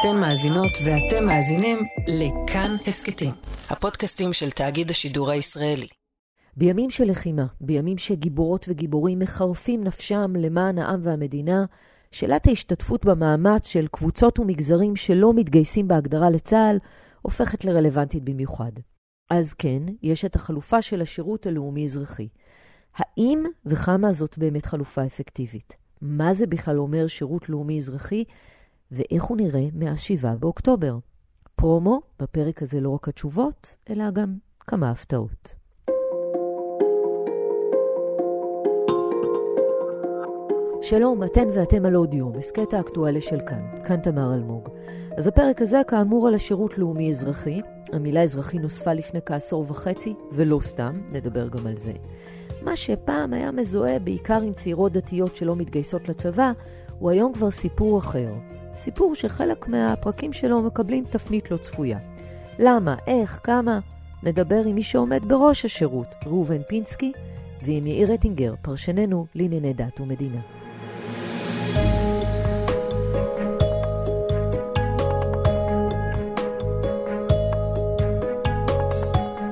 אתן מאזינות ואתם מאזינים לכאן הסכתים, הפודקאסטים של תאגיד השידור הישראלי. בימים של לחימה, בימים שגיבורות וגיבורים מחרפים נפשם למען העם והמדינה, שאלת ההשתתפות במאמץ של קבוצות ומגזרים שלא מתגייסים בהגדרה לצה"ל הופכת לרלוונטית במיוחד. אז כן, יש את החלופה של השירות הלאומי-אזרחי. האם וכמה זאת באמת חלופה אפקטיבית? מה זה בכלל אומר שירות לאומי-אזרחי, ואיך הוא נראה מאז 7 באוקטובר? פרומו, בפרק הזה לא רק התשובות, אלא גם כמה הפתעות. שלום, אתן ואתם על אודיום, הסכת האקטואלי של כאן, כאן תמר אלמוג. אז הפרק הזה כאמור על השירות לאומי-אזרחי. המילה אזרחי נוספה לפני כעשור וחצי, ולא סתם, נדבר גם על זה. מה שפעם היה מזוהה בעיקר עם צעירות דתיות שלא מתגייסות לצבא, הוא היום כבר סיפור אחר. סיפור שחלק מהפרקים שלו מקבלים תפנית לא צפויה. למה, איך, כמה? נדבר עם מי שעומד בראש השירות, ראובן פינסקי, ועם יאיר רטינגר, פרשננו לענייני דת ומדינה.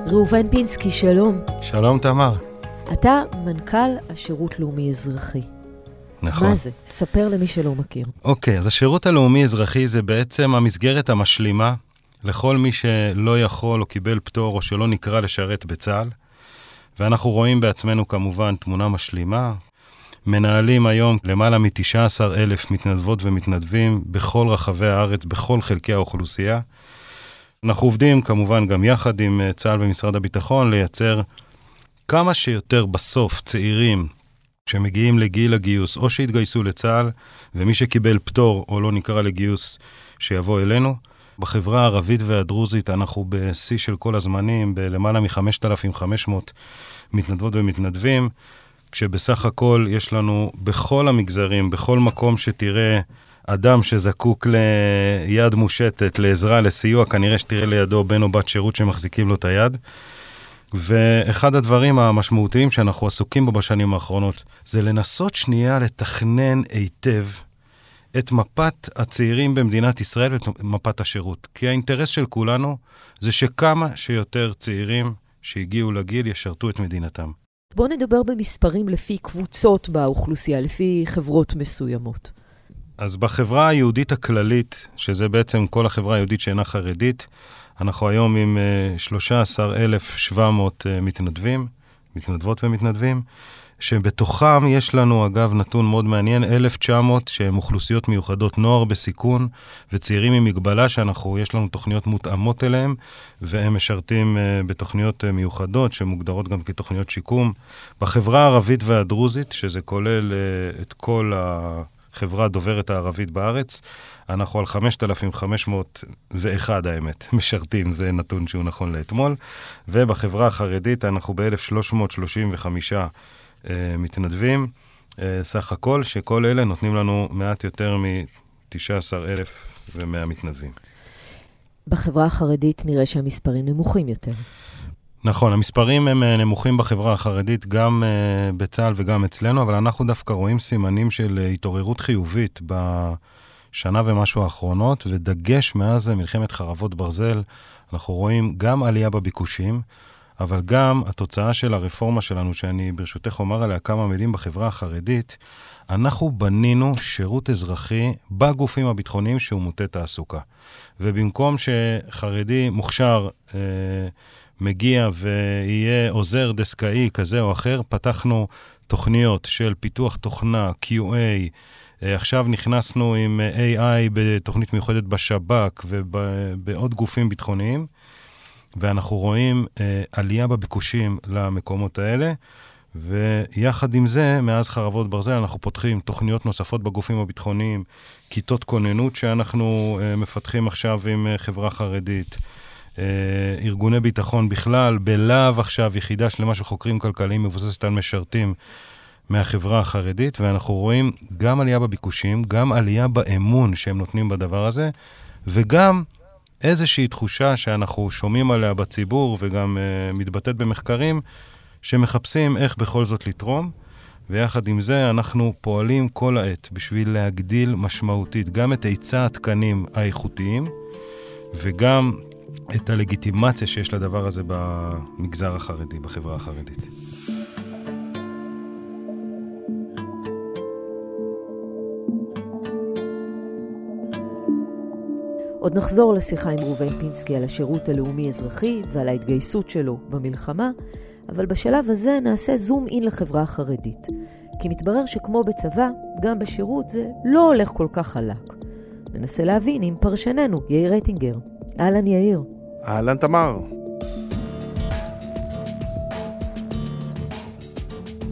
ראובן פינסקי, שלום. שלום, תמר. אתה מנכ"ל השירות לאומי-אזרחי. נכון. מה זה? ספר למי שלא מכיר. אוקיי, אז השירות הלאומי-אזרחי זה בעצם המסגרת המשלימה לכל מי שלא יכול או קיבל פטור או שלא נקרא לשרת בצה"ל. ואנחנו רואים בעצמנו כמובן תמונה משלימה. מנהלים היום למעלה מ-19 אלף מתנדבות ומתנדבים בכל רחבי הארץ, בכל חלקי האוכלוסייה. אנחנו עובדים כמובן גם יחד עם אה, צה"ל ומשרד הביטחון לייצר כמה שיותר בסוף צעירים שמגיעים לגיל הגיוס או שהתגייסו לצה"ל, ומי שקיבל פטור או לא נקרא לגיוס, שיבוא אלינו. בחברה הערבית והדרוזית אנחנו בשיא של כל הזמנים, בלמעלה מ-5,500 מתנדבות ומתנדבים, כשבסך הכל יש לנו בכל המגזרים, בכל מקום שתראה אדם שזקוק ליד מושטת, לעזרה, לסיוע, כנראה שתראה לידו בן או בת שירות שמחזיקים לו את היד. ואחד הדברים המשמעותיים שאנחנו עסוקים בו בשנים האחרונות, זה לנסות שנייה לתכנן היטב את מפת הצעירים במדינת ישראל ואת מפת השירות. כי האינטרס של כולנו זה שכמה שיותר צעירים שהגיעו לגיל ישרתו את מדינתם. בואו נדבר במספרים לפי קבוצות באוכלוסייה, לפי חברות מסוימות. אז בחברה היהודית הכללית, שזה בעצם כל החברה היהודית שאינה חרדית, אנחנו היום עם 13,700 אה, מתנדבים, מתנדבות ומתנדבים, שבתוכם יש לנו, אגב, נתון מאוד מעניין, 1,900 שהם אוכלוסיות מיוחדות, נוער בסיכון וצעירים עם מגבלה, שאנחנו, יש לנו תוכניות מותאמות אליהם, והם משרתים uh, בתוכניות מיוחדות, שמוגדרות גם כתוכניות שיקום. בחברה הערבית והדרוזית, שזה כולל את כל ה... חברה דוברת הערבית בארץ. אנחנו על 5,501 האמת, משרתים, זה נתון שהוא נכון לאתמול. ובחברה החרדית אנחנו ב-1,335 אה, מתנדבים, אה, סך הכל, שכל אלה נותנים לנו מעט יותר מ-19,100 מתנדבים. בחברה החרדית נראה שהמספרים נמוכים יותר. נכון, המספרים הם אה, נמוכים בחברה החרדית, גם uh, בצה"ל וגם אצלנו, אבל אנחנו דווקא רואים סימנים של uh, התעוררות חיובית בשנה ומשהו האחרונות, ודגש מאז מלחמת חרבות ברזל, אנחנו רואים גם עלייה בביקושים, אבל גם התוצאה של הרפורמה שלנו, שאני ברשותך אומר עליה כמה מילים בחברה החרדית, אנחנו בנינו שירות אזרחי בגופים הביטחוניים שהוא מוטה תעסוקה. ובמקום שחרדי מוכשר, אה, מגיע ויהיה עוזר דסקאי כזה או אחר, פתחנו תוכניות של פיתוח תוכנה, QA, אה, עכשיו נכנסנו עם AI בתוכנית מיוחדת בשב"כ ובעוד גופים ביטחוניים, ואנחנו רואים אה, עלייה בביקושים למקומות האלה. ויחד עם זה, מאז חרבות ברזל, אנחנו פותחים תוכניות נוספות בגופים הביטחוניים, כיתות כוננות שאנחנו מפתחים עכשיו עם חברה חרדית, אה, ארגוני ביטחון בכלל, בלהב עכשיו יחידה שלמה של חוקרים כלכליים מבוססת על משרתים מהחברה החרדית, ואנחנו רואים גם עלייה בביקושים, גם עלייה באמון שהם נותנים בדבר הזה, וגם איזושהי תחושה שאנחנו שומעים עליה בציבור וגם uh, מתבטאת במחקרים, שמחפשים איך בכל זאת לתרום. ויחד עם זה אנחנו פועלים כל העת בשביל להגדיל משמעותית גם את היצע התקנים האיכותיים וגם את הלגיטימציה שיש לדבר הזה במגזר החרדי, בחברה החרדית. עוד נחזור לשיחה עם ראובן פינסקי על השירות הלאומי-אזרחי ועל ההתגייסות שלו במלחמה, אבל בשלב הזה נעשה זום אין לחברה החרדית. כי מתברר שכמו בצבא, גם בשירות זה לא הולך כל כך חלק. ננסה להבין עם פרשננו, יאיר רייטינגר. אהלן יאיר. אהלן תמר.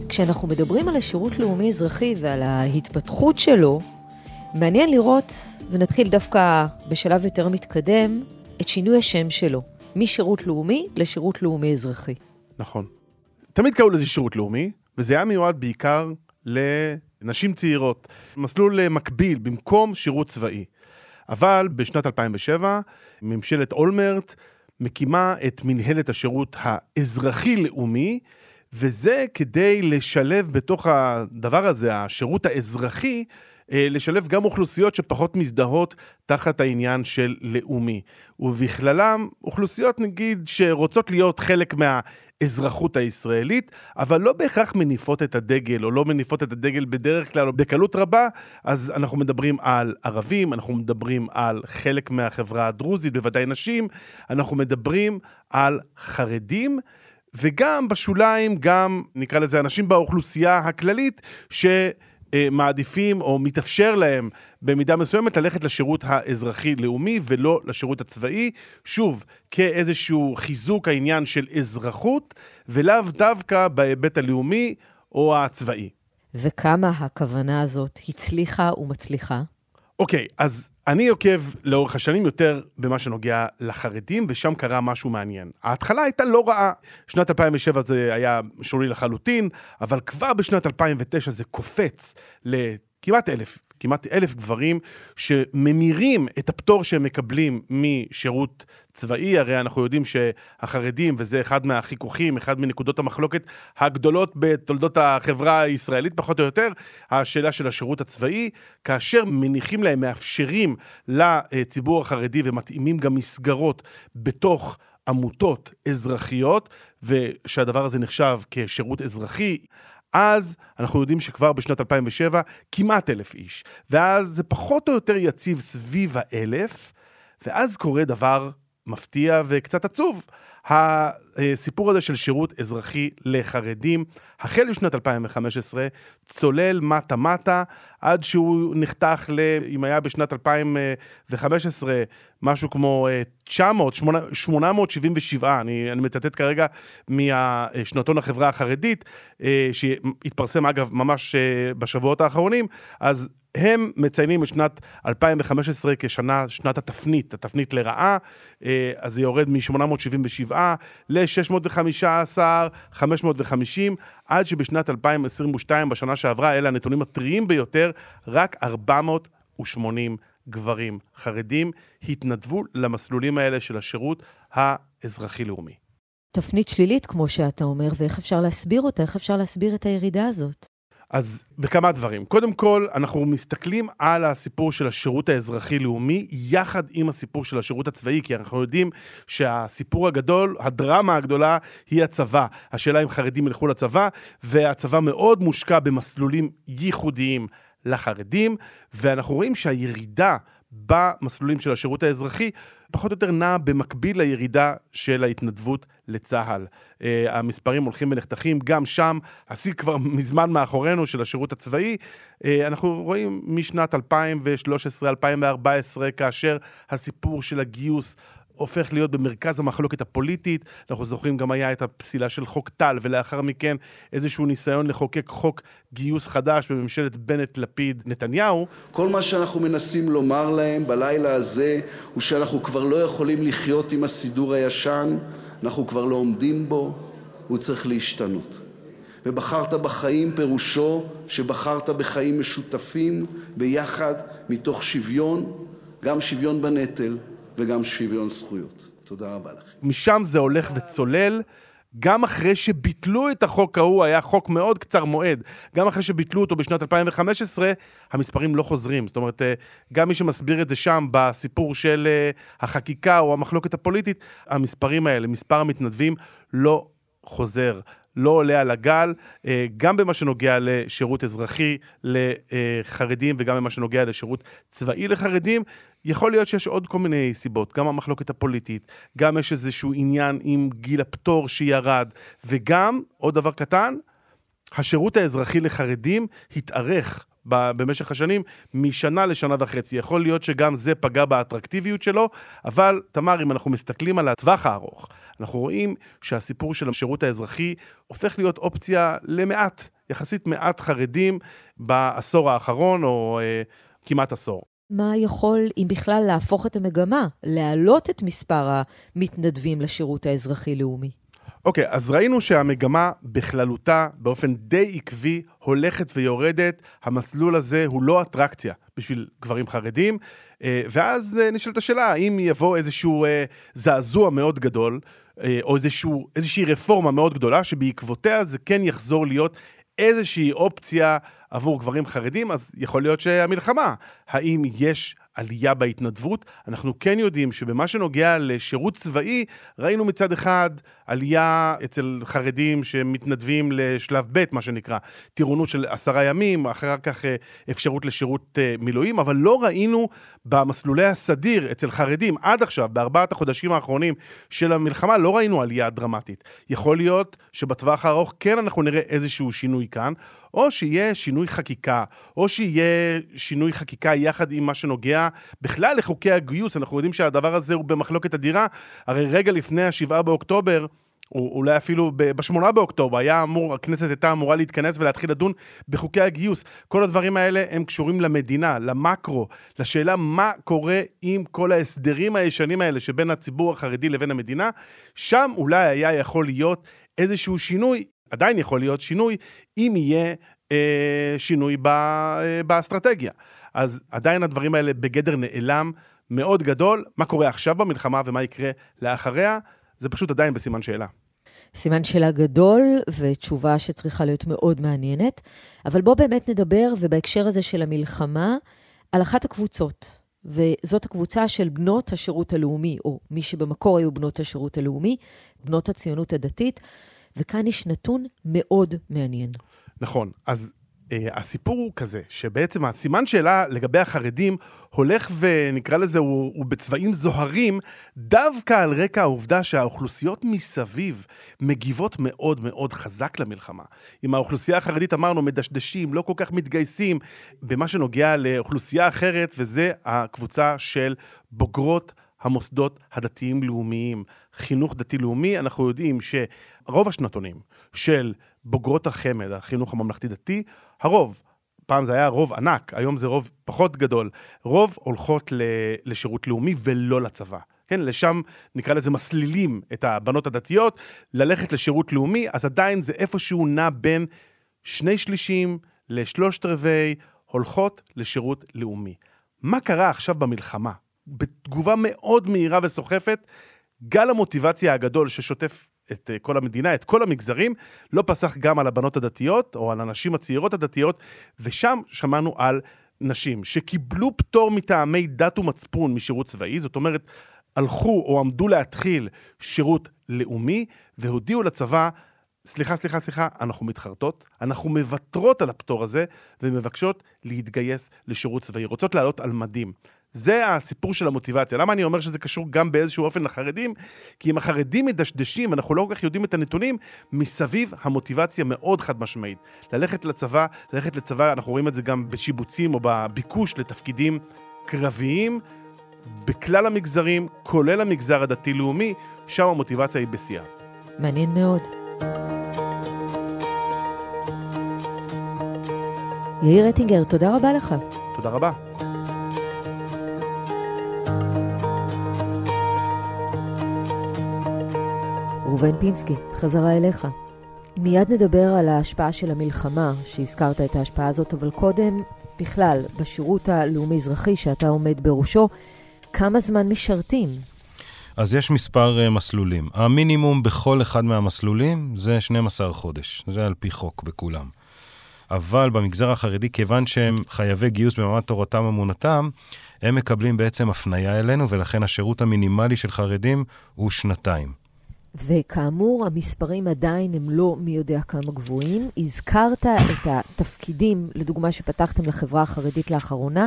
כשאנחנו מדברים על השירות לאומי-אזרחי ועל ההתפתחות שלו, מעניין לראות, ונתחיל דווקא בשלב יותר מתקדם, את שינוי השם שלו, משירות לאומי לשירות לאומי-אזרחי. נכון. תמיד קראו לזה שירות לאומי, וזה היה מיועד בעיקר לנשים צעירות. מסלול מקביל במקום שירות צבאי. אבל בשנת 2007, ממשלת אולמרט מקימה את מנהלת השירות האזרחי-לאומי, וזה כדי לשלב בתוך הדבר הזה, השירות האזרחי, אה, לשלב גם אוכלוסיות שפחות מזדהות תחת העניין של לאומי. ובכללם אוכלוסיות, נגיד, שרוצות להיות חלק מה... האזרחות הישראלית, אבל לא בהכרח מניפות את הדגל, או לא מניפות את הדגל בדרך כלל, או בקלות רבה, אז אנחנו מדברים על ערבים, אנחנו מדברים על חלק מהחברה הדרוזית, בוודאי נשים, אנחנו מדברים על חרדים. וגם בשוליים, גם נקרא לזה אנשים באוכלוסייה הכללית, ש... אה, מעדיפים או מתאפשר להם במידה מסוימת ללכת לשירות האזרחי-לאומי ולא לשירות הצבאי, שוב, כאיזשהו חיזוק העניין של אזרחות, ולאו דווקא בהיבט הלאומי או הצבאי. וכמה הכוונה הזאת הצליחה ומצליחה? אוקיי, אז אני עוקב לאורך השנים יותר במה שנוגע לחרדים, ושם קרה משהו מעניין. ההתחלה הייתה לא רעה. שנת 2007 זה היה שולי לחלוטין, אבל כבר בשנת 2009 זה קופץ לכמעט אלף כמעט אלף גברים שממירים את הפטור שהם מקבלים משירות צבאי, הרי אנחנו יודעים שהחרדים, וזה אחד מהחיכוכים, אחד מנקודות המחלוקת הגדולות בתולדות החברה הישראלית, פחות או יותר, השאלה של השירות הצבאי, כאשר מניחים להם, מאפשרים לציבור החרדי ומתאימים גם מסגרות בתוך עמותות אזרחיות, ושהדבר הזה נחשב כשירות אזרחי, אז אנחנו יודעים שכבר בשנת 2007 כמעט אלף איש, ואז זה פחות או יותר יציב סביב האלף, ואז קורה דבר מפתיע וקצת עצוב. הסיפור הזה של שירות אזרחי לחרדים, החל משנת 2015, צולל מטה-מטה, עד שהוא נחתך, ל... אם היה בשנת 2015 משהו כמו 900, 877, אני, אני מצטט כרגע מהשנתון החברה החרדית, אה, שהתפרסם אגב ממש אה, בשבועות האחרונים, אז הם מציינים את שנת 2015 כשנה, שנת התפנית, התפנית לרעה, אה, אז זה יורד מ-877 ל-615, 550, עד שבשנת 2022, בשנה שעברה, אלה הנתונים הטריים ביותר, רק 480 גברים חרדים התנדבו למסלולים האלה של השירות האזרחי-לאומי. תפנית שלילית, כמו שאתה אומר, ואיך אפשר להסביר אותה? איך אפשר להסביר את הירידה הזאת? אז בכמה דברים. קודם כל, אנחנו מסתכלים על הסיפור של השירות האזרחי-לאומי יחד עם הסיפור של השירות הצבאי, כי אנחנו יודעים שהסיפור הגדול, הדרמה הגדולה, היא הצבא. השאלה אם חרדים ילכו לצבא, והצבא מאוד מושקע במסלולים ייחודיים לחרדים, ואנחנו רואים שהירידה במסלולים של השירות האזרחי פחות או יותר נע במקביל לירידה של ההתנדבות לצה"ל. Uh, המספרים הולכים ונחתכים, גם שם השיא כבר מזמן מאחורינו של השירות הצבאי. Uh, אנחנו רואים משנת 2013-2014, כאשר הסיפור של הגיוס הופך להיות במרכז המחלוקת הפוליטית. אנחנו זוכרים גם היה את הפסילה של חוק טל, ולאחר מכן איזשהו ניסיון לחוקק חוק גיוס חדש בממשלת בנט-לפיד-נתניהו. כל מה שאנחנו מנסים לומר להם בלילה הזה הוא שאנחנו כבר לא יכולים לחיות עם הסידור הישן, אנחנו כבר לא עומדים בו, הוא צריך להשתנות. ובחרת בחיים פירושו שבחרת בחיים משותפים ביחד מתוך שוויון, גם שוויון בנטל וגם שוויון זכויות. תודה רבה לכם. משם זה הולך וצולל. גם אחרי שביטלו את החוק ההוא, היה חוק מאוד קצר מועד, גם אחרי שביטלו אותו בשנת 2015, המספרים לא חוזרים. זאת אומרת, אה, גם מי שמסביר את זה שם בסיפור של אה, החקיקה או המחלוקת הפוליטית, המספרים האלה, מספר המתנדבים, לא חוזר. לא עולה על הגל, אה, גם במה שנוגע לשירות אזרחי לחרדים וגם במה שנוגע לשירות צבאי לחרדים. יכול להיות שיש עוד כל מיני סיבות, גם המחלוקת הפוליטית, גם יש איזשהו עניין עם גיל הפטור שירד, וגם, עוד דבר קטן, השירות האזרחי לחרדים התארך במשך השנים משנה לשנה וחצי. יכול להיות שגם זה פגע באטרקטיביות שלו, אבל תמר, אם אנחנו מסתכלים על הטווח הארוך, אנחנו רואים שהסיפור של השירות האזרחי הופך להיות אופציה למעט, יחסית מעט חרדים בעשור האחרון, או אה, כמעט עשור. מה יכול, אם בכלל, להפוך את המגמה, להעלות את מספר המתנדבים לשירות האזרחי-לאומי? אוקיי, okay, אז ראינו שהמגמה בכללותה, באופן די עקבי, הולכת ויורדת. המסלול הזה הוא לא אטרקציה בשביל גברים חרדים. אה, ואז אה, נשאלת השאלה, האם יבוא איזשהו אה, זעזוע מאוד גדול, או איזשהו, איזושהי רפורמה מאוד גדולה, שבעקבותיה זה כן יחזור להיות איזושהי אופציה עבור גברים חרדים, אז יכול להיות שהמלחמה, האם יש עלייה בהתנדבות. אנחנו כן יודעים שבמה שנוגע לשירות צבאי, ראינו מצד אחד עלייה אצל חרדים שמתנדבים לשלב ב', מה שנקרא, טירונות של עשרה ימים, אחר כך אה, אפשרות לשירות אה, מילואים, אבל לא ראינו במסלולי הסדיר אצל חרדים עד עכשיו, בארבעת החודשים האחרונים של המלחמה, לא ראינו עלייה דרמטית. יכול להיות שבטווח הארוך כן אנחנו נראה איזשהו שינוי כאן, או שיהיה שינוי חקיקה, או שיהיה שינוי חקיקה יחד עם מה שנוגע בכלל לחוקי הגיוס. אנחנו יודעים שהדבר הזה הוא במחלוקת אדירה. הרי רגע לפני ה-7 באוקטובר, או אולי אפילו ב-8 באוקטובר, היה אמור, הכנסת הייתה אמורה להתכנס ולהתחיל לדון בחוקי הגיוס. כל הדברים האלה הם קשורים למדינה, למקרו, לשאלה מה קורה עם כל ההסדרים הישנים האלה שבין הציבור החרדי לבין המדינה. שם אולי היה יכול להיות איזשהו שינוי, עדיין יכול להיות שינוי, אם יהיה אה, שינוי ב, אה, באסטרטגיה. אז עדיין הדברים האלה בגדר נעלם מאוד גדול. מה קורה עכשיו במלחמה ומה יקרה לאחריה, זה פשוט עדיין בסימן שאלה. סימן שאלה גדול, ותשובה שצריכה להיות מאוד מעניינת. אבל בואו באמת נדבר, ובהקשר הזה של המלחמה, על אחת הקבוצות. וזאת הקבוצה של בנות השירות הלאומי, או מי שבמקור היו בנות השירות הלאומי, בנות הציונות הדתית, וכאן יש נתון מאוד מעניין. נכון, אז Uh, הסיפור הוא כזה, שבעצם הסימן שאלה לגבי החרדים הולך ונקרא לזה, הוא, הוא בצבעים זוהרים, דווקא על רקע העובדה שהאוכלוסיות מסביב מגיבות מאוד מאוד חזק למלחמה. עם האוכלוסייה החרדית אמרנו, מדשדשים, לא כל כך מתגייסים, במה שנוגע לאוכלוסייה אחרת, וזה הקבוצה של בוגרות המוסדות הדתיים-לאומיים. חינוך דתי-לאומי, אנחנו יודעים שרוב השנתונים של בוגרות החמ"ד, החינוך הממלכתי-דתי, הרוב, פעם זה היה רוב ענק, היום זה רוב פחות גדול, רוב הולכות לשירות לאומי ולא לצבא. כן, לשם נקרא לזה מסלילים את הבנות הדתיות, ללכת לשירות לאומי, אז עדיין זה איפשהו נע בין שני שלישים לשלושת רבעי הולכות לשירות לאומי. מה קרה עכשיו במלחמה? בתגובה מאוד מהירה וסוחפת, גל המוטיבציה הגדול ששוטף את אה, כל המדינה, את כל המגזרים, לא פסח גם על הבנות הדתיות, או על הנשים הצעירות הדתיות, ושם שמענו על נשים שקיבלו פטור מטעמי דת ומצפון משירות צבאי, זאת אומרת, הלכו או עמדו להתחיל שירות לאומי, והודיעו לצבא, סליחה, סליחה, סליחה, אנחנו מתחרטות, אנחנו מוותרות על הפטור הזה, ומבקשות להתגייס לשירות צבאי, רוצות לעלות על מדים. זה הסיפור של המוטיבציה. למה אני אומר שזה קשור גם באיזשהו אופן לחרדים? כי אם החרדים מדשדשים, אנחנו לא כל כך יודעים את הנתונים, מסביב המוטיבציה מאוד חד משמעית. ללכת לצבא, ללכת לצבא, אנחנו רואים את זה גם בשיבוצים או בביקוש לתפקידים קרביים, בכלל המגזרים, כולל המגזר הדתי-לאומי, שם המוטיבציה היא בשיאה. מעניין מאוד. יאיר אטינגר, תודה רבה לך. תודה רבה. ראובן פינסקי, חזרה אליך. מיד נדבר על ההשפעה של המלחמה, שהזכרת את ההשפעה הזאת, אבל קודם, בכלל, בשירות הלאומי-אזרחי שאתה עומד בראשו, כמה זמן משרתים? אז יש מספר uh, מסלולים. המינימום בכל אחד מהמסלולים זה 12 חודש. זה על פי חוק בכולם. אבל במגזר החרדי, כיוון שהם חייבי גיוס במעמד תורתם אמונתם, הם מקבלים בעצם הפנייה אלינו, ולכן השירות המינימלי של חרדים הוא שנתיים. וכאמור, המספרים עדיין הם לא מי יודע כמה גבוהים. הזכרת את התפקידים, לדוגמה, שפתחתם לחברה החרדית לאחרונה.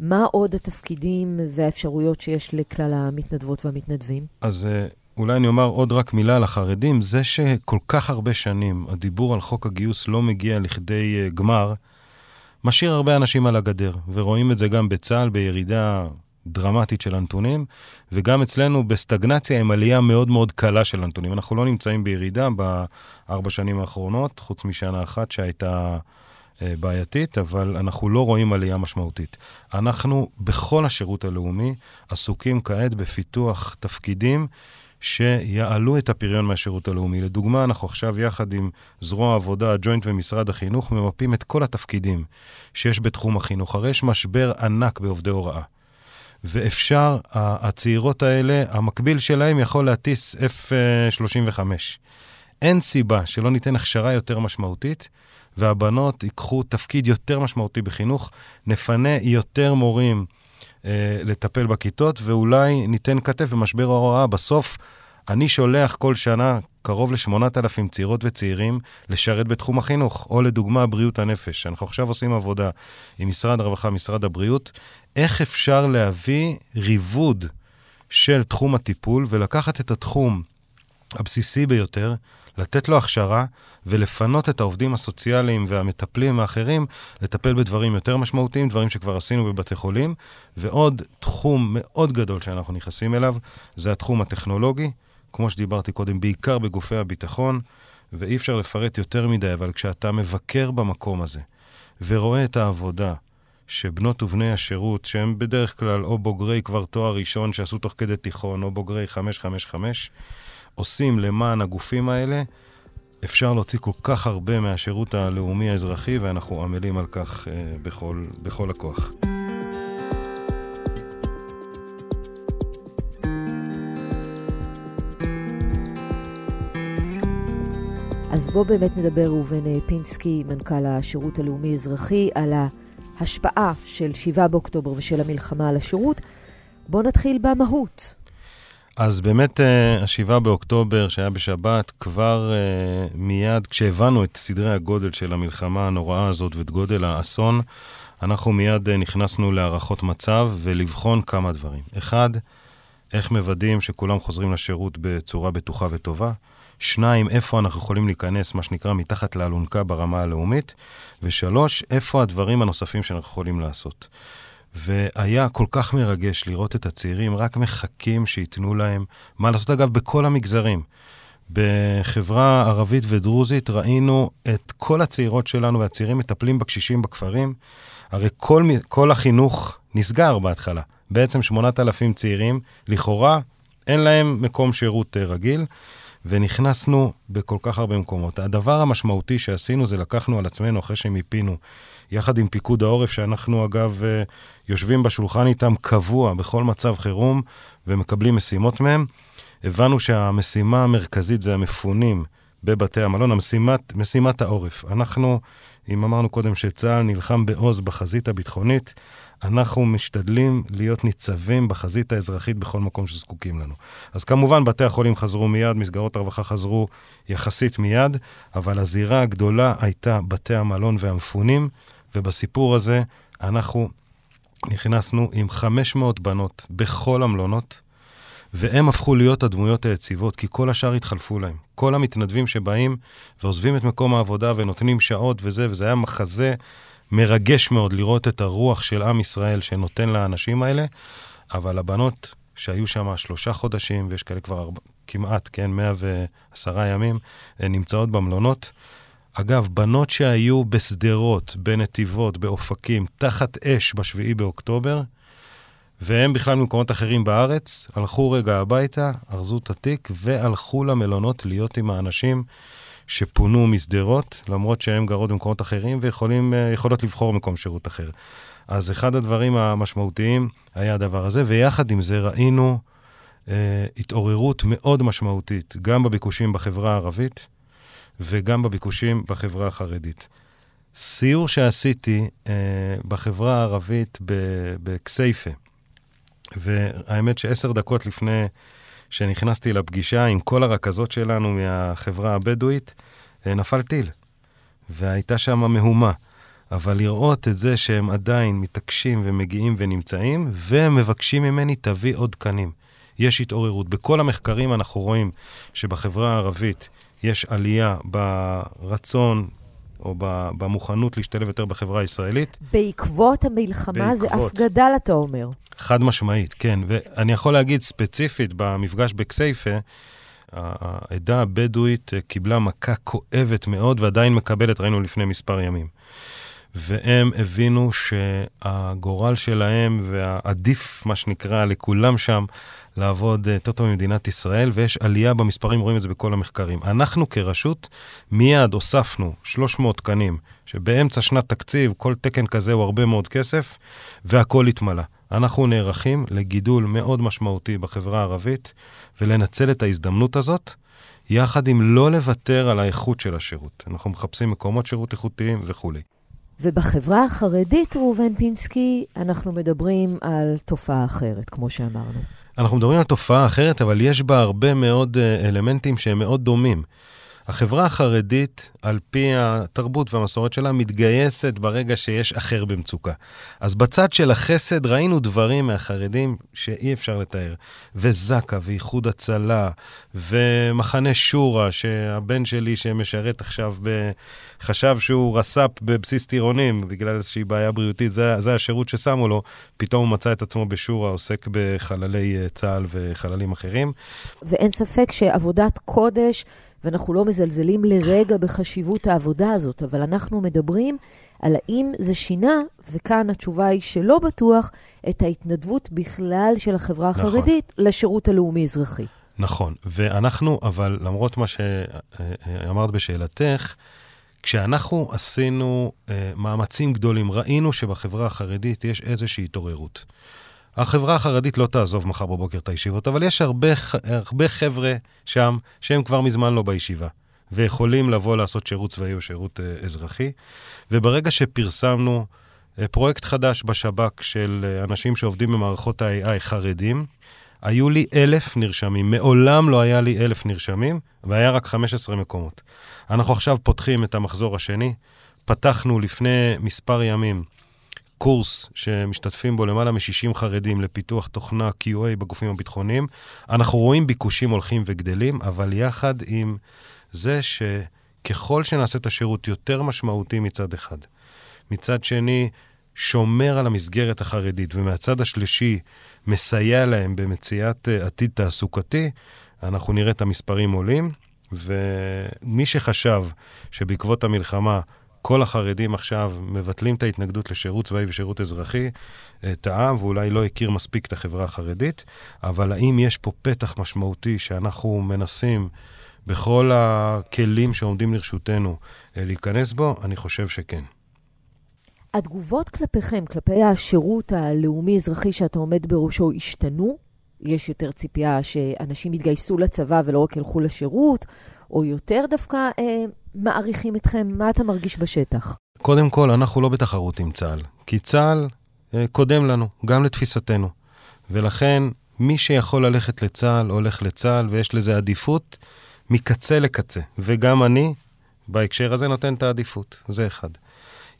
מה עוד התפקידים והאפשרויות שיש לכלל המתנדבות והמתנדבים? אז אה, אולי אני אומר עוד רק מילה על החרדים. זה שכל כך הרבה שנים הדיבור על חוק הגיוס לא מגיע לכדי uh, גמר, משאיר הרבה אנשים על הגדר, ורואים את זה גם בצה"ל בירידה דרמטית של הנתונים, וגם אצלנו בסטגנציה עם עלייה מאוד מאוד קלה של הנתונים. אנחנו לא נמצאים בירידה בארבע שנים האחרונות, חוץ משנה אחת שהייתה אה, בעייתית, אבל אנחנו לא רואים עלייה משמעותית. אנחנו בכל השירות הלאומי עסוקים כעת בפיתוח תפקידים שיעלו את הפריון מהשירות הלאומי. לדוגמה, אנחנו עכשיו יחד עם זרוע העבודה, הג'וינט ומשרד החינוך, ממפים את כל התפקידים שיש בתחום החינוך. הרי יש משבר ענק בעובדי הוראה. ואפשר, הצעירות האלה, המקביל שלהם יכול להטיס F-35. אין סיבה שלא ניתן הכשרה יותר משמעותית, והבנות ייקחו תפקיד יותר משמעותי בחינוך, נפנה יותר מורים אה, לטפל בכיתות, ואולי ניתן כתף במשבר ההוראה. בסוף, אני שולח כל שנה קרוב ל-8,000 צעירות וצעירים לשרת בתחום החינוך, או לדוגמה בריאות הנפש. אנחנו עכשיו עושים עבודה עם משרד הרווחה, משרד הבריאות, איך אפשר להביא ריבוד של תחום הטיפול ולקחת את התחום הבסיסי ביותר, לתת לו הכשרה ולפנות את העובדים הסוציאליים והמטפלים האחרים לטפל בדברים יותר משמעותיים, דברים שכבר עשינו בבתי חולים. ועוד תחום מאוד גדול שאנחנו נכנסים אליו, זה התחום הטכנולוגי, כמו שדיברתי קודם, בעיקר בגופי הביטחון, ואי אפשר לפרט יותר מדי, אבל כשאתה מבקר במקום הזה ורואה את העבודה, שבנות ובני השירות, שהם בדרך כלל או בוגרי כבר תואר ראשון שעשו תוך כדי תיכון, או בוגרי 555, עושים למען הגופים האלה, אפשר להוציא כל כך הרבה מהשירות הלאומי האזרחי, ואנחנו עמלים על כך אה, בכל, בכל הכוח. אז בוא באמת נדבר, ראובן אה, פינסקי, מנכ"ל השירות הלאומי-אזרחי, על ההשפעה של 7 באוקטובר ושל המלחמה על השירות. בוא נתחיל במהות. אז באמת, אה, השבעה באוקטובר, שהיה בשבת, כבר uh, מיד, כשהבנו את סדרי הגודל של המלחמה הנוראה הזאת ואת גודל האסון, אנחנו מיד uh, נכנסנו להערכות מצב ולבחון כמה דברים. אחד, איך מוודאים שכולם חוזרים לשירות בצורה בטוחה וטובה. שניים, איפה אנחנו יכולים להיכנס, מה שנקרא, מתחת לאלונקה ברמה הלאומית. ושלוש, איפה הדברים הנוספים שאנחנו יכולים לעשות. והיה כל כך מרגש לראות את הצעירים רק מחכים שייתנו להם מה לעשות, אגב, בכל המגזרים. בחברה ערבית ודרוזית ראינו את כל הצעירות שלנו והצעירים מטפלים בקשישים בכפרים. הרי כל, כל החינוך נסגר בהתחלה. בעצם 8,000 צעירים, לכאורה, אין להם מקום שירות אה, רגיל, ונכנסנו בכל כך הרבה מקומות. הדבר המשמעותי שעשינו זה לקחנו על עצמנו, אחרי שמיפינו יחד עם פיקוד העורף, שאנחנו אגב אה, יושבים בשולחן איתם קבוע בכל מצב חירום ומקבלים משימות מהם. הבנו שהמשימה המרכזית זה המפונים בבתי המלון, המשימת, משימת העורף. אנחנו, אם אמרנו קודם שצה"ל נלחם בעוז בחזית הביטחונית, אנחנו משתדלים להיות ניצבים בחזית האזרחית בכל מקום שזקוקים לנו. אז כמובן, בתי החולים חזרו מיד, מסגרות הרווחה חזרו יחסית מיד, אבל הזירה הגדולה הייתה בתי המלון והמפונים, ובסיפור הזה אנחנו נכנסנו עם 500 בנות בכל המלונות, והם הפכו להיות הדמויות היציבות, כי כל השאר התחלפו להם. כל המתנדבים שבאים ועוזבים את מקום העבודה ונותנים שעות וזה, וזה היה מחזה מרגש מאוד לראות את הרוח של עם ישראל שנותן לאנשים האלה, אבל הבנות שהיו שם שלושה חודשים, ויש כאלה כבר ארבע, כמעט, כן, 110 ימים, נמצאות במלונות. אגב, בנות שהיו בשדרות, בנתיבות, באופקים, תחת אש ב-7 באוקטובר, והם בכלל ממקומות אחרים בארץ, הלכו רגע הביתה, ארזו את התיק והלכו למלונות להיות עם האנשים שפונו משדרות, למרות שהם גרות במקומות אחרים ויכולות אה, לבחור מקום שירות אחר. אז אחד הדברים המשמעותיים היה הדבר הזה, ויחד עם זה ראינו אה, התעוררות מאוד משמעותית, גם בביקושים בחברה הערבית וגם בביקושים בחברה החרדית. סיור שעשיתי אה, בחברה הערבית בכסייפה, והאמת שעשר דקות לפני שנכנסתי לפגישה עם כל הרכזות שלנו מהחברה הבדואית, אה, נפל טיל, והייתה שם מהומה. אבל לראות את זה שהם עדיין מתעקשים ומגיעים ונמצאים, והם מבקשים ממני, תביא עוד תקנים. יש התעוררות. בכל המחקרים אנחנו רואים שבחברה הערבית יש עלייה ברצון או במוכנות להשתלב יותר בחברה הישראלית. בעקבות המלחמה בעקבות. זה אף גדל, אתה אומר. חד משמעית, כן. ואני יכול להגיד ספציפית, במפגש בכסייפה, העדה הבדואית קיבלה מכה כואבת מאוד ועדיין מקבלת, ראינו לפני מספר ימים. והם הבינו שהגורל שלהם והעדיף, מה שנקרא, לכולם שם, לעבוד יותר טוב במדינת ישראל, ויש עלייה במספרים, רואים את זה בכל המחקרים. אנחנו כרשות מיד הוספנו 300 תקנים, שבאמצע שנת תקציב, כל תקן כזה הוא הרבה מאוד כסף, והכול התמלא. אנחנו נערכים לגידול מאוד משמעותי בחברה הערבית, ולנצל את ההזדמנות הזאת, יחד עם לא לוותר על האיכות של השירות. אנחנו מחפשים מקומות שירות איכותיים וכולי. ובחברה החרדית, ראובן פינסקי, אנחנו מדברים על תופעה אחרת, כמו שאמרנו. אנחנו מדברים על תופעה אחרת, אבל יש בה הרבה מאוד אה, אלמנטים שהם מאוד דומים. החברה החרדית, על פי התרבות והמסורת שלה, מתגייסת ברגע שיש אחר במצוקה. אז בצד של החסד ראינו דברים מהחרדים שאי אפשר לתאר. וזק"א, ואיחוד הצלה, ומחנה שורה, שהבן שלי שמשרת עכשיו, ב... חשב שהוא רס"פ בבסיס טירונים, בגלל איזושהי בעיה בריאותית, זה, זה השירות ששמו לו, פתאום הוא מצא את עצמו בשורה, עוסק בחללי אה, צה"ל וחללים אחרים. ואין ספק שעבודת קודש... ואנחנו לא מזלזלים לרגע בחשיבות העבודה הזאת, אבל אנחנו מדברים על האם זה שינה, וכאן התשובה היא שלא בטוח, את ההתנדבות בכלל של החברה נכון. החרדית נכון. לשירות הלאומי-אזרחי. נכון, ואנחנו, אבל למרות מה שאמרת בשאלתך, כשאנחנו עשינו uh, מאמצים גדולים, ראינו שבחברה החרדית יש איזושהי התעוררות. החברה החרדית לא תעזוב מחר בבוקר את הישיבות, אבל יש הרבה, הרבה חבר'ה שם שהם כבר מזמן לא בישיבה, ויכולים לבוא לעשות שירות צבאי או שירות uh, אזרחי. וברגע שפרסמנו uh, פרויקט חדש בשב"כ של uh, אנשים שעובדים במערכות ה-AI חרדים, היו לי אלף נרשמים. מעולם לא היה לי אלף נרשמים, והיה רק 15 מקומות. אנחנו עכשיו פותחים את המחזור השני. פתחנו לפני מספר ימים קורס שמשתתפים בו למעלה מ-60 חרדים לפיתוח תוכנה QA בגופים הביטחוניים. אנחנו רואים ביקושים הולכים וגדלים, אבל יחד עם זה שככל שנעשה את השירות יותר משמעותי מצד אחד, מצד שני, שומר על המסגרת החרדית, ומהצד השלישי מסייע להם במציאת uh, עתיד תעסוקתי, אנחנו נראה את המספרים עולים. ומי שחשב שבעקבות המלחמה כל החרדים עכשיו מבטלים את ההתנגדות לשירות צבאי ושירות אזרחי, טעה ואולי לא הכיר מספיק את החברה החרדית, אבל האם יש פה פתח משמעותי שאנחנו מנסים בכל הכלים שעומדים לרשותנו אה, להיכנס בו? אני חושב שכן. התגובות כלפיכם, כלפי השירות הלאומי-אזרחי שאתה עומד בראשו, השתנו? יש יותר ציפייה שאנשים יתגייסו לצבא ולא רק ילכו לשירות, או יותר דווקא אה, מעריכים אתכם? מה אתה מרגיש בשטח? קודם כל, אנחנו לא בתחרות עם צה"ל, כי צה"ל אה, קודם לנו, גם לתפיסתנו. ולכן, מי שיכול ללכת לצה"ל, הולך לצה"ל, ויש לזה עדיפות מקצה לקצה. וגם אני, בהקשר הזה, נותן את העדיפות. זה אחד.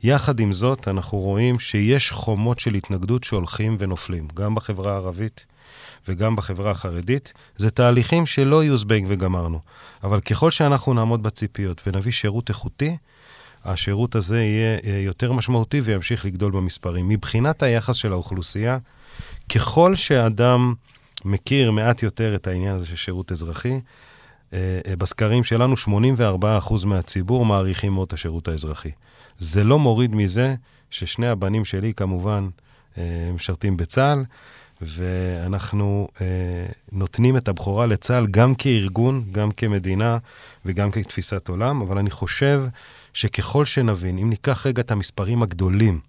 יחד עם זאת, אנחנו רואים שיש חומות של התנגדות שהולכים ונופלים, גם בחברה הערבית וגם בחברה החרדית. זה תהליכים שלא יהיו זבנג וגמרנו. אבל ככל שאנחנו נעמוד בציפיות ונביא שירות איכותי, השירות הזה יהיה אה, יותר משמעותי וימשיך לגדול במספרים. מבחינת היחס של האוכלוסייה, ככל שאדם מכיר מעט יותר את העניין הזה של שירות אזרחי, בסקרים שלנו 84% מהציבור מעריכים מאוד את השירות האזרחי. זה לא מוריד מזה ששני הבנים שלי כמובן משרתים בצה"ל, ואנחנו אה, נותנים את הבכורה לצה"ל גם כארגון, גם כמדינה וגם כתפיסת עולם, אבל אני חושב שככל שנבין, אם ניקח רגע את המספרים הגדולים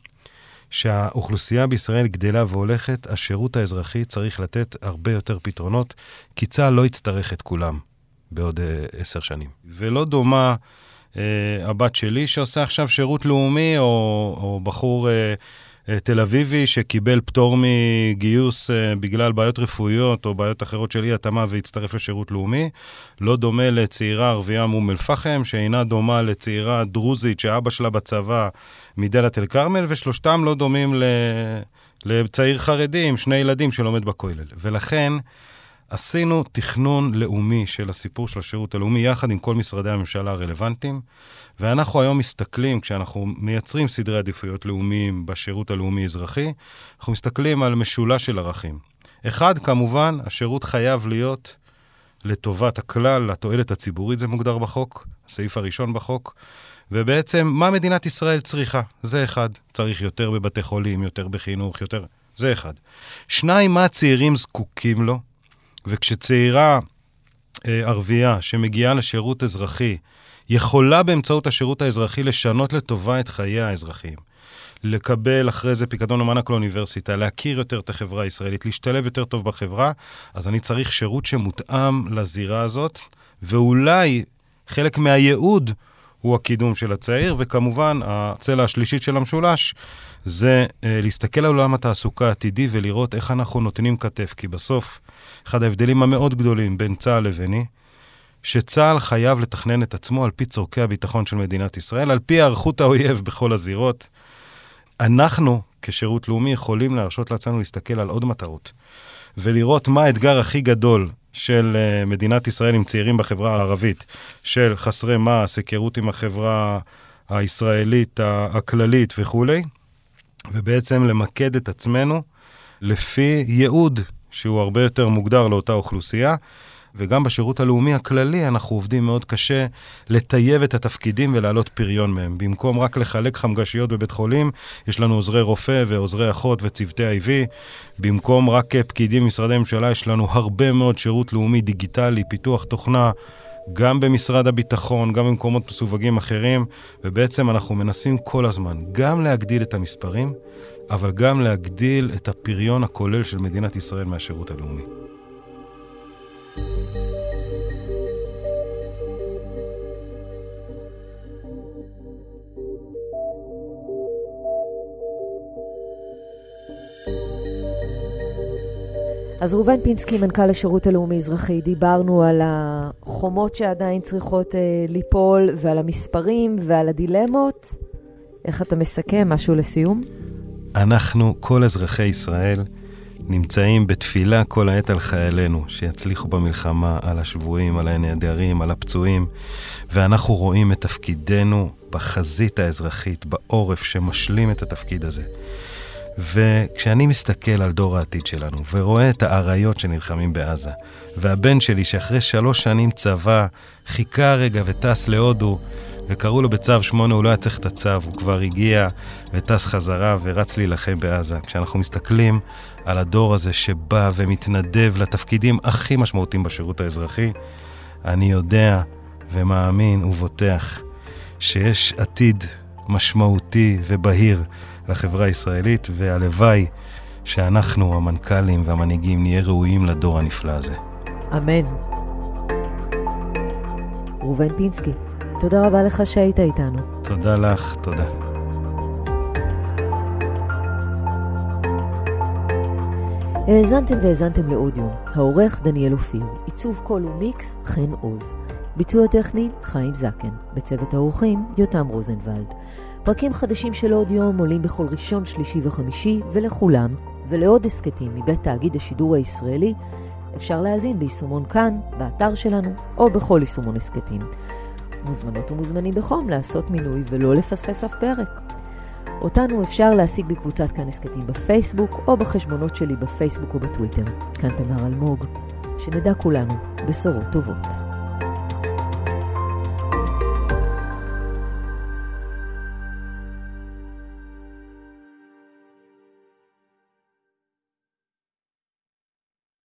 שהאוכלוסייה בישראל גדלה והולכת, השירות האזרחי צריך לתת הרבה יותר פתרונות, כי צה"ל לא יצטרך את כולם בעוד אה, עשר שנים. ולא דומה אה, הבת שלי שעושה עכשיו שירות לאומי, או, או בחור... אה, אה, תל אביבי שקיבל פטור מגיוס אה, בגלל בעיות רפואיות או בעיות אחרות של אי-התאמה והצטרף לשירות לאומי. לא דומה לצעירה ערבייה מאום אל-פחם, שאינה דומה לצעירה דרוזית שאבא שלה בצבא מדלת אל-כרמל, ושלושתם לא דומים לצעיר חרדי עם שני ילדים שלומד בכולל. ולכן, עשינו תכנון לאומי של הסיפור של השירות הלאומי יחד עם כל משרדי הממשלה הרלוונטיים, ואנחנו היום מסתכלים, כשאנחנו מייצרים סדרי עדיפויות לאומיים בשירות הלאומי-אזרחי, אנחנו מסתכלים על משולש של ערכים. אחד, כמובן, השירות חייב להיות לטובת הכלל, לתועלת הציבורית, זה מוגדר בחוק, הסעיף הראשון בחוק. ובעצם, מה מדינת ישראל צריכה? זה אחד. צריך יותר בבתי חולים, יותר בחינוך, יותר... זה אחד. שניים, מה הצעירים זקוקים לו? וכשצעירה אה, ערבייה שמגיעה לשירות אזרחי, יכולה באמצעות השירות האזרחי לשנות לטובה את חיי האזרחים. לקבל אחרי זה פיקדון למענק לאוניברסיטה, להכיר יותר את החברה הישראלית, להשתלב יותר טוב בחברה, אז אני צריך שירות שמותאם לזירה הזאת, ואולי חלק מהייעוד הוא הקידום של הצעיר, וכמובן, הצלע השלישית של המשולש זה אה, להסתכל על עולם התעסוקה העתידי ולראות איך אנחנו נותנים כתף, כי בסוף, אחד ההבדלים המאוד גדולים בין צה"ל לביני, שצה"ל חייב לתכנן את עצמו על פי צורכי הביטחון של מדינת ישראל, על פי היערכות האויב בכל הזירות. אנחנו, כשירות לאומי, יכולים להרשות לעצמנו להסתכל על עוד מטרות, ולראות מה האתגר הכי גדול של uh, מדינת ישראל עם צעירים בחברה הערבית, של חסרי מעש, היכרות עם החברה הישראלית הכללית וכולי, ובעצם למקד את עצמנו לפי ייעוד שהוא הרבה יותר מוגדר לאותה אוכלוסייה. וגם בשירות הלאומי הכללי אנחנו עובדים מאוד קשה לטייב את התפקידים ולהעלות פריון מהם. במקום רק לחלק חמגשיות בבית חולים, יש לנו עוזרי רופא ועוזרי אחות וצוותי IV. במקום רק פקידים במשרדי ממשלה, יש לנו הרבה מאוד שירות לאומי דיגיטלי, פיתוח תוכנה. גם במשרד הביטחון, גם במקומות מסווגים אחרים, ובעצם אנחנו מנסים כל הזמן גם להגדיל את המספרים, אבל גם להגדיל את הפריון הכולל של מדינת ישראל מהשירות הלאומי. אז ראובן פינסקי, מנכ"ל השירות הלאומי-אזרחי, דיברנו על החומות שעדיין צריכות אה, ליפול, ועל המספרים, ועל הדילמות. איך אתה מסכם? משהו לסיום? אנחנו, כל אזרחי ישראל, נמצאים בתפילה כל העת על חיילינו, שיצליחו במלחמה, על השבויים, על הנעדרים, על הפצועים, ואנחנו רואים את תפקידנו בחזית האזרחית, בעורף, שמשלים את התפקיד הזה. וכשאני מסתכל על דור העתיד שלנו, ורואה את האריות שנלחמים בעזה, והבן שלי שאחרי שלוש שנים צבא, חיכה רגע וטס להודו, וקראו לו בצו שמונה, הוא לא היה צריך את הצו, הוא כבר הגיע וטס חזרה ורץ להילחם בעזה. כשאנחנו מסתכלים על הדור הזה שבא ומתנדב לתפקידים הכי משמעותיים בשירות האזרחי, אני יודע ומאמין ובוטח שיש עתיד משמעותי ובהיר לחברה הישראלית, והלוואי שאנחנו, המנכ"לים והמנהיגים, נהיה ראויים לדור הנפלא הזה. אמן. ראובן פינסקי, תודה רבה לך שהיית איתנו. תודה לך, תודה. האזנתם והאזנתם לאודיו, העורך דניאל אופיר, עיצוב קול ומיקס חן עוז, ביצוע טכני חיים זקן, בצוות האורחים יותם רוזנבלד. פרקים חדשים של עוד יום עולים בכל ראשון, שלישי וחמישי, ולכולם, ולעוד הסכתים מבית תאגיד השידור הישראלי, אפשר להאזין ביישומון כאן, באתר שלנו, או בכל יישומון הסכתים. מוזמנות ומוזמנים בחום לעשות מינוי ולא לפספס אף פרק. אותנו אפשר להשיג בקבוצת כאן הסכתים בפייסבוק, או בחשבונות שלי בפייסבוק או בטוויטר. כאן תמר אלמוג. שנדע כולנו בשורות טובות.